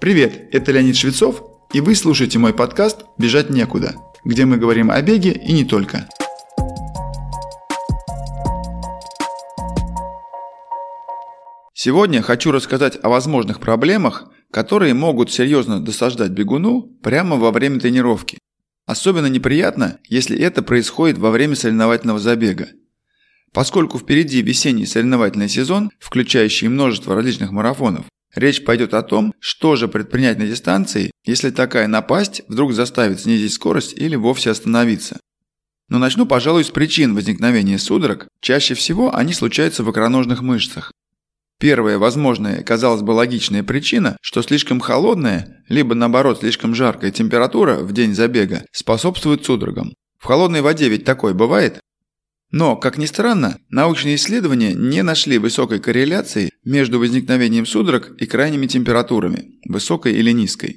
Привет, это Леонид Швецов, и вы слушаете мой подкаст «Бежать некуда», где мы говорим о беге и не только. Сегодня хочу рассказать о возможных проблемах, которые могут серьезно досаждать бегуну прямо во время тренировки. Особенно неприятно, если это происходит во время соревновательного забега. Поскольку впереди весенний соревновательный сезон, включающий множество различных марафонов, речь пойдет о том, что же предпринять на дистанции, если такая напасть вдруг заставит снизить скорость или вовсе остановиться. Но начну, пожалуй, с причин возникновения судорог. Чаще всего они случаются в икроножных мышцах. Первая возможная, казалось бы, логичная причина, что слишком холодная, либо наоборот слишком жаркая температура в день забега способствует судорогам. В холодной воде ведь такое бывает. Но, как ни странно, научные исследования не нашли высокой корреляции между возникновением судорог и крайними температурами, высокой или низкой.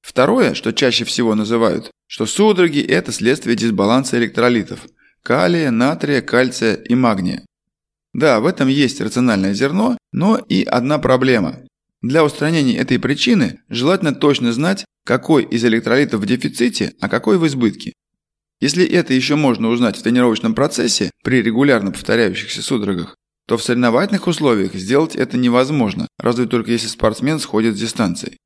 Второе, что чаще всего называют, что судороги – это следствие дисбаланса электролитов – калия, натрия, кальция и магния. Да, в этом есть рациональное зерно, но и одна проблема. Для устранения этой причины желательно точно знать, какой из электролитов в дефиците, а какой в избытке. Если это еще можно узнать в тренировочном процессе при регулярно повторяющихся судорогах, то в соревновательных условиях сделать это невозможно, разве только если спортсмен сходит с дистанции.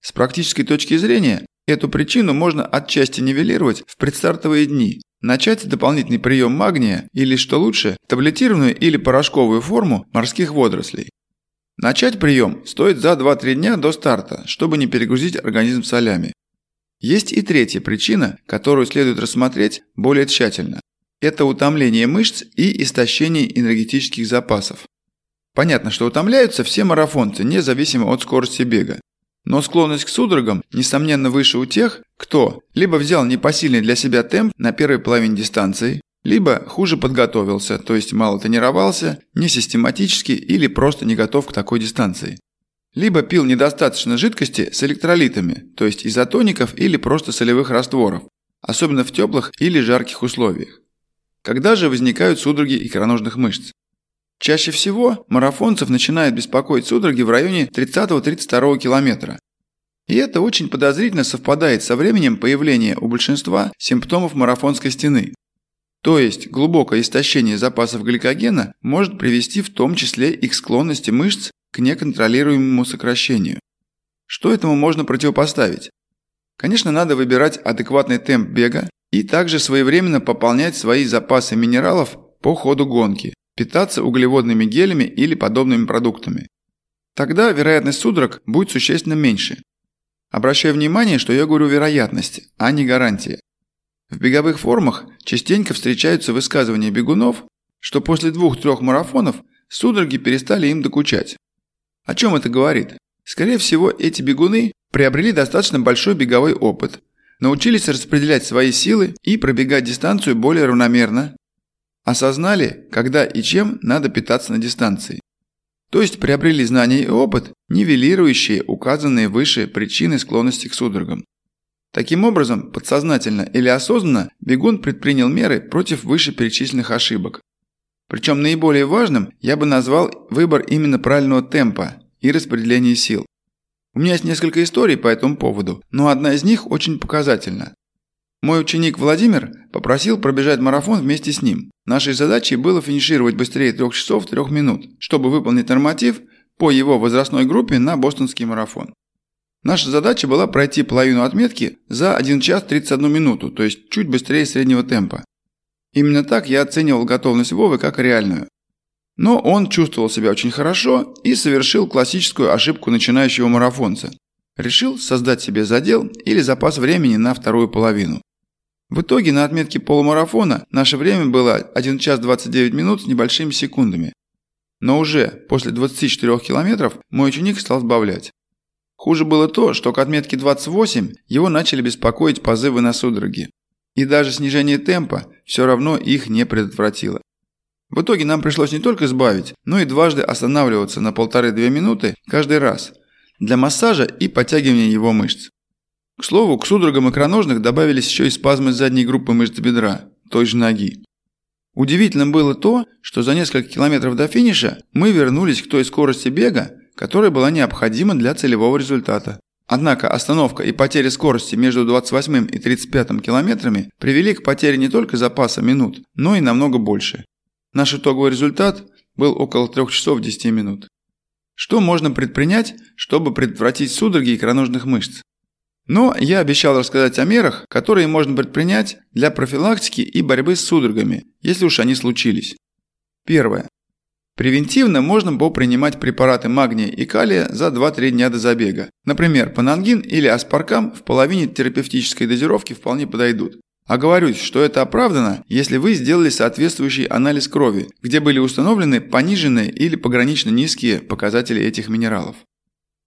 С практической точки зрения, эту причину можно отчасти нивелировать в предстартовые дни. Начать дополнительный прием магния или, что лучше, таблетированную или порошковую форму морских водорослей. Начать прием стоит за 2-3 дня до старта, чтобы не перегрузить организм солями. Есть и третья причина, которую следует рассмотреть более тщательно. Это утомление мышц и истощение энергетических запасов. Понятно, что утомляются все марафонцы, независимо от скорости бега. Но склонность к судорогам, несомненно, выше у тех, кто либо взял непосильный для себя темп на первой половине дистанции, либо хуже подготовился, то есть мало тренировался, не систематически или просто не готов к такой дистанции либо пил недостаточно жидкости с электролитами, то есть изотоников или просто солевых растворов, особенно в теплых или жарких условиях. Когда же возникают судороги икроножных мышц? Чаще всего марафонцев начинают беспокоить судороги в районе 30-32 километра. И это очень подозрительно совпадает со временем появления у большинства симптомов марафонской стены. То есть глубокое истощение запасов гликогена может привести в том числе и к склонности мышц неконтролируемому сокращению. Что этому можно противопоставить? Конечно, надо выбирать адекватный темп бега и также своевременно пополнять свои запасы минералов по ходу гонки, питаться углеводными гелями или подобными продуктами. Тогда вероятность судорог будет существенно меньше. Обращаю внимание, что я говорю вероятность, а не гарантия. В беговых формах частенько встречаются высказывания бегунов, что после двух-трех марафонов судороги перестали им докучать. О чем это говорит? Скорее всего, эти бегуны приобрели достаточно большой беговой опыт, научились распределять свои силы и пробегать дистанцию более равномерно, осознали, когда и чем надо питаться на дистанции. То есть приобрели знания и опыт, нивелирующие указанные выше причины склонности к судорогам. Таким образом, подсознательно или осознанно бегун предпринял меры против вышеперечисленных ошибок. Причем наиболее важным я бы назвал выбор именно правильного темпа и распределения сил. У меня есть несколько историй по этому поводу, но одна из них очень показательна. Мой ученик Владимир попросил пробежать марафон вместе с ним. Нашей задачей было финишировать быстрее 3 часов 3 минут, чтобы выполнить норматив по его возрастной группе на бостонский марафон. Наша задача была пройти половину отметки за 1 час 31 минуту, то есть чуть быстрее среднего темпа. Именно так я оценивал готовность Вовы как реальную. Но он чувствовал себя очень хорошо и совершил классическую ошибку начинающего марафонца. Решил создать себе задел или запас времени на вторую половину. В итоге на отметке полумарафона наше время было 1 час 29 минут с небольшими секундами. Но уже после 24 километров мой ученик стал сбавлять. Хуже было то, что к отметке 28 его начали беспокоить позывы на судороги. И даже снижение темпа все равно их не предотвратило. В итоге нам пришлось не только сбавить, но и дважды останавливаться на полторы-две минуты каждый раз для массажа и подтягивания его мышц. К слову, к судорогам икроножных добавились еще и спазмы задней группы мышц бедра, той же ноги. Удивительно было то, что за несколько километров до финиша мы вернулись к той скорости бега, которая была необходима для целевого результата. Однако остановка и потеря скорости между 28 и 35 километрами привели к потере не только запаса минут, но и намного больше. Наш итоговый результат был около 3 часов 10 минут. Что можно предпринять, чтобы предотвратить судороги икроножных мышц? Но я обещал рассказать о мерах, которые можно предпринять для профилактики и борьбы с судорогами, если уж они случились. Первое. Превентивно можно попринимать препараты магния и калия за 2-3 дня до забега. Например, панангин или аспаркам в половине терапевтической дозировки вполне подойдут. Оговорюсь, что это оправдано, если вы сделали соответствующий анализ крови, где были установлены пониженные или погранично низкие показатели этих минералов.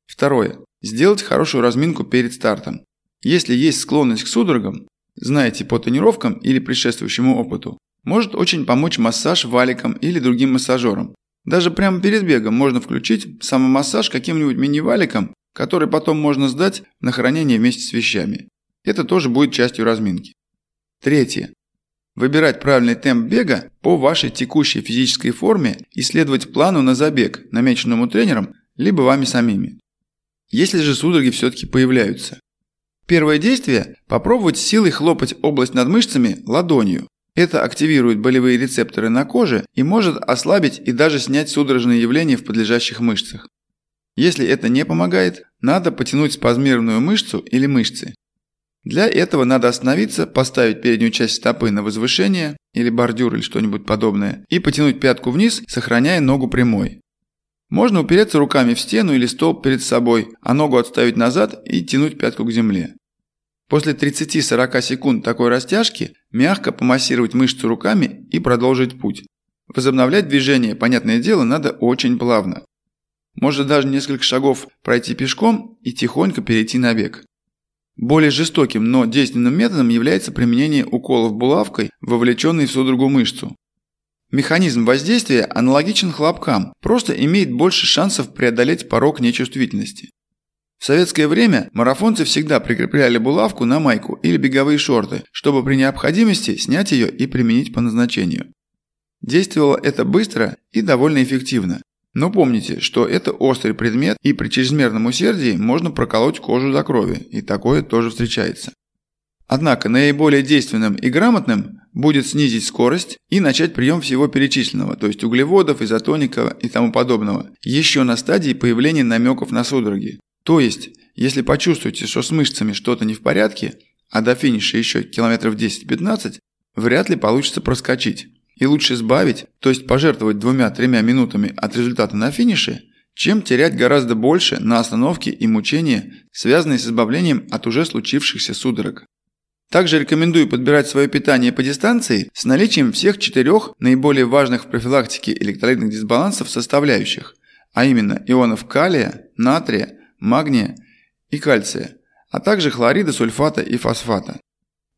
Второе. Сделать хорошую разминку перед стартом. Если есть склонность к судорогам, знаете по тренировкам или предшествующему опыту, может очень помочь массаж валиком или другим массажером. Даже прямо перед бегом можно включить самомассаж каким-нибудь мини-валиком, который потом можно сдать на хранение вместе с вещами. Это тоже будет частью разминки. Третье. Выбирать правильный темп бега по вашей текущей физической форме и следовать плану на забег, намеченному тренером, либо вами самими. Если же судороги все-таки появляются. Первое действие – попробовать силой хлопать область над мышцами ладонью, это активирует болевые рецепторы на коже и может ослабить и даже снять судорожные явления в подлежащих мышцах. Если это не помогает, надо потянуть спазмированную мышцу или мышцы. Для этого надо остановиться, поставить переднюю часть стопы на возвышение или бордюр или что-нибудь подобное и потянуть пятку вниз, сохраняя ногу прямой. Можно упереться руками в стену или столб перед собой, а ногу отставить назад и тянуть пятку к земле. После 30-40 секунд такой растяжки мягко помассировать мышцу руками и продолжить путь. Возобновлять движение, понятное дело, надо очень плавно. Можно даже несколько шагов пройти пешком и тихонько перейти на бег. Более жестоким, но действенным методом является применение уколов булавкой, вовлеченной в судорогу мышцу. Механизм воздействия аналогичен хлопкам, просто имеет больше шансов преодолеть порог нечувствительности. В советское время марафонцы всегда прикрепляли булавку на майку или беговые шорты, чтобы при необходимости снять ее и применить по назначению. Действовало это быстро и довольно эффективно. Но помните, что это острый предмет и при чрезмерном усердии можно проколоть кожу до крови, и такое тоже встречается. Однако наиболее действенным и грамотным будет снизить скорость и начать прием всего перечисленного, то есть углеводов, изотоника и тому подобного, еще на стадии появления намеков на судороги. То есть, если почувствуете, что с мышцами что-то не в порядке, а до финиша еще километров 10-15, вряд ли получится проскочить. И лучше сбавить, то есть пожертвовать двумя-тремя минутами от результата на финише, чем терять гораздо больше на остановке и мучения, связанные с избавлением от уже случившихся судорог. Также рекомендую подбирать свое питание по дистанции с наличием всех четырех наиболее важных в профилактике электролитных дисбалансов составляющих, а именно ионов калия, натрия, магния и кальция, а также хлорида, сульфата и фосфата.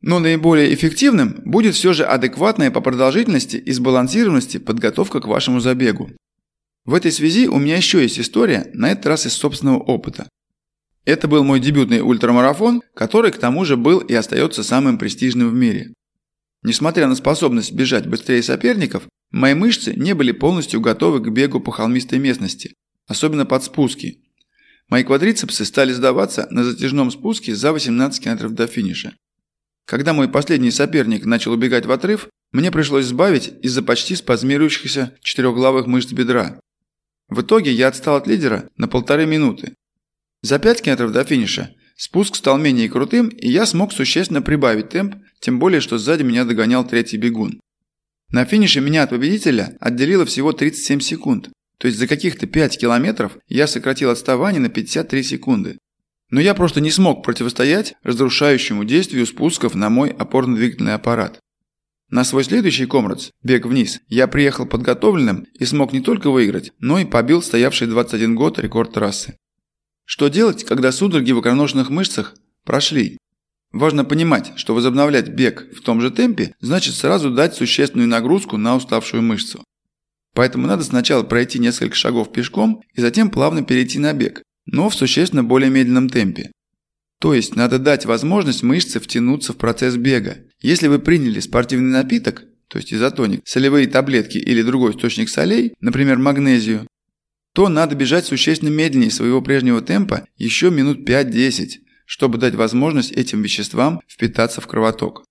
Но наиболее эффективным будет все же адекватная по продолжительности и сбалансированности подготовка к вашему забегу. В этой связи у меня еще есть история, на этот раз из собственного опыта. Это был мой дебютный ультрамарафон, который к тому же был и остается самым престижным в мире. Несмотря на способность бежать быстрее соперников, мои мышцы не были полностью готовы к бегу по холмистой местности, особенно под спуски, Мои квадрицепсы стали сдаваться на затяжном спуске за 18 км до финиша. Когда мой последний соперник начал убегать в отрыв, мне пришлось сбавить из-за почти спазмирующихся четырехглавых мышц бедра. В итоге я отстал от лидера на полторы минуты. За 5 км до финиша спуск стал менее крутым, и я смог существенно прибавить темп, тем более, что сзади меня догонял третий бегун. На финише меня от победителя отделило всего 37 секунд, то есть за каких-то 5 километров я сократил отставание на 53 секунды. Но я просто не смог противостоять разрушающему действию спусков на мой опорно-двигательный аппарат. На свой следующий комрадс, бег вниз, я приехал подготовленным и смог не только выиграть, но и побил стоявший 21 год рекорд трассы. Что делать, когда судороги в икроножных мышцах прошли? Важно понимать, что возобновлять бег в том же темпе значит сразу дать существенную нагрузку на уставшую мышцу. Поэтому надо сначала пройти несколько шагов пешком и затем плавно перейти на бег, но в существенно более медленном темпе. То есть надо дать возможность мышце втянуться в процесс бега. Если вы приняли спортивный напиток, то есть изотоник, солевые таблетки или другой источник солей, например, магнезию, то надо бежать существенно медленнее своего прежнего темпа еще минут 5-10, чтобы дать возможность этим веществам впитаться в кровоток.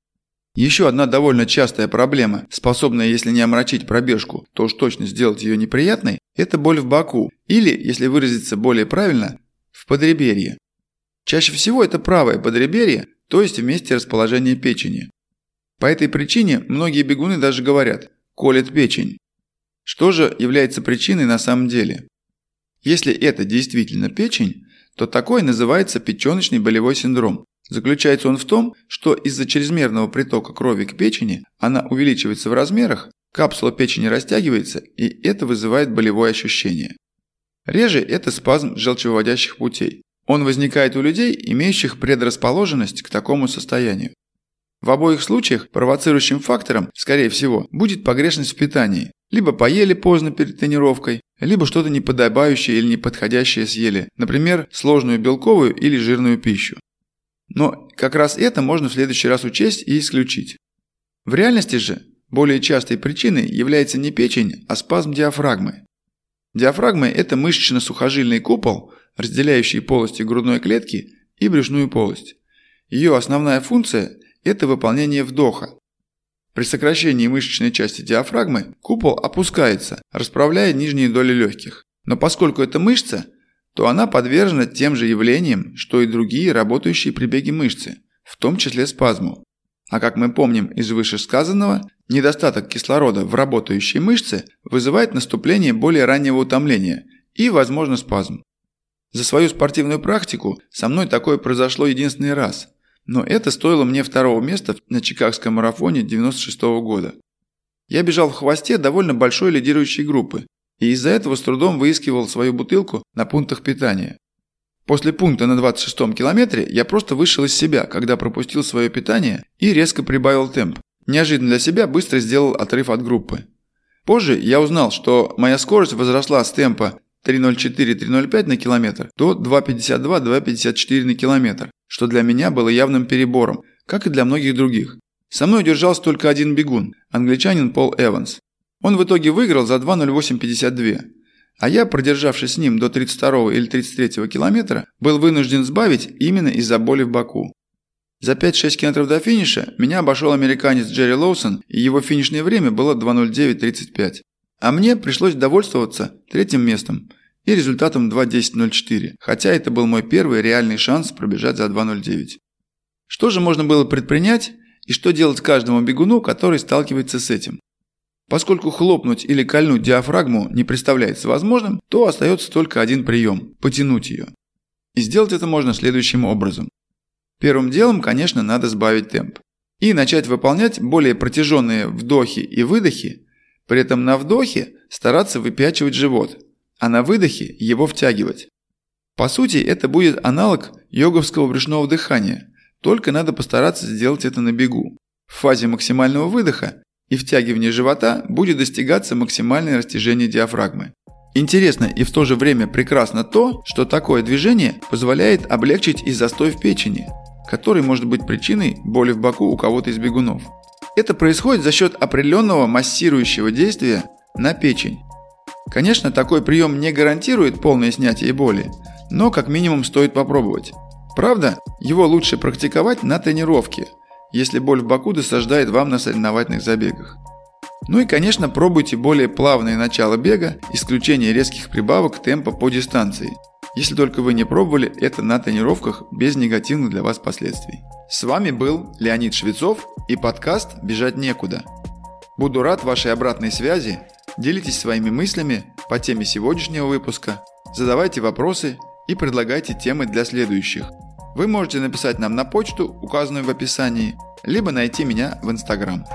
Еще одна довольно частая проблема, способная, если не омрачить пробежку, то уж точно сделать ее неприятной, это боль в боку, или, если выразиться более правильно, в подреберье. Чаще всего это правое подреберье, то есть в месте расположения печени. По этой причине многие бегуны даже говорят «колет печень». Что же является причиной на самом деле? Если это действительно печень, то такой называется печеночный болевой синдром. Заключается он в том, что из-за чрезмерного притока крови к печени она увеличивается в размерах, капсула печени растягивается, и это вызывает болевое ощущение. Реже это спазм желчевыводящих путей. Он возникает у людей, имеющих предрасположенность к такому состоянию. В обоих случаях провоцирующим фактором, скорее всего, будет погрешность в питании. Либо поели поздно перед тренировкой, либо что-то неподобающее или неподходящее съели, например, сложную белковую или жирную пищу. Но как раз это можно в следующий раз учесть и исключить. В реальности же более частой причиной является не печень, а спазм диафрагмы. Диафрагма – это мышечно-сухожильный купол, разделяющий полости грудной клетки и брюшную полость. Ее основная функция – это выполнение вдоха. При сокращении мышечной части диафрагмы купол опускается, расправляя нижние доли легких. Но поскольку это мышца, то она подвержена тем же явлениям, что и другие работающие при беге мышцы, в том числе спазму. А как мы помним из вышесказанного, недостаток кислорода в работающей мышце вызывает наступление более раннего утомления и, возможно, спазм. За свою спортивную практику со мной такое произошло единственный раз, но это стоило мне второго места на Чикагском марафоне 96 -го года. Я бежал в хвосте довольно большой лидирующей группы, и из-за этого с трудом выискивал свою бутылку на пунктах питания. После пункта на 26-м километре я просто вышел из себя, когда пропустил свое питание и резко прибавил темп. Неожиданно для себя быстро сделал отрыв от группы. Позже я узнал, что моя скорость возросла с темпа 3.04-3.05 на километр до 2.52-2.54 на километр, что для меня было явным перебором, как и для многих других. Со мной держался только один бегун, англичанин Пол Эванс. Он в итоге выиграл за 2.0852. А я, продержавшись с ним до 32 или 33 километра, был вынужден сбавить именно из-за боли в боку. За 5-6 километров до финиша меня обошел американец Джерри Лоусон, и его финишное время было 2.09.35. А мне пришлось довольствоваться третьим местом и результатом 2.10.04, хотя это был мой первый реальный шанс пробежать за 2.09. Что же можно было предпринять и что делать каждому бегуну, который сталкивается с этим? Поскольку хлопнуть или кольнуть диафрагму не представляется возможным, то остается только один прием – потянуть ее. И сделать это можно следующим образом. Первым делом, конечно, надо сбавить темп. И начать выполнять более протяженные вдохи и выдохи, при этом на вдохе стараться выпячивать живот, а на выдохе его втягивать. По сути, это будет аналог йоговского брюшного дыхания, только надо постараться сделать это на бегу. В фазе максимального выдоха и втягивание живота будет достигаться максимальное растяжение диафрагмы. Интересно и в то же время прекрасно то, что такое движение позволяет облегчить и застой в печени, который может быть причиной боли в боку у кого-то из бегунов. Это происходит за счет определенного массирующего действия на печень. Конечно, такой прием не гарантирует полное снятие боли, но как минимум стоит попробовать. Правда, его лучше практиковать на тренировке – если боль в боку досаждает вам на соревновательных забегах. Ну и, конечно, пробуйте более плавное начало бега, исключение резких прибавок темпа по дистанции, если только вы не пробовали это на тренировках без негативных для вас последствий. С вами был Леонид Швецов и подкаст «Бежать некуда». Буду рад вашей обратной связи, делитесь своими мыслями по теме сегодняшнего выпуска, задавайте вопросы и предлагайте темы для следующих – вы можете написать нам на почту, указанную в описании, либо найти меня в Инстаграм.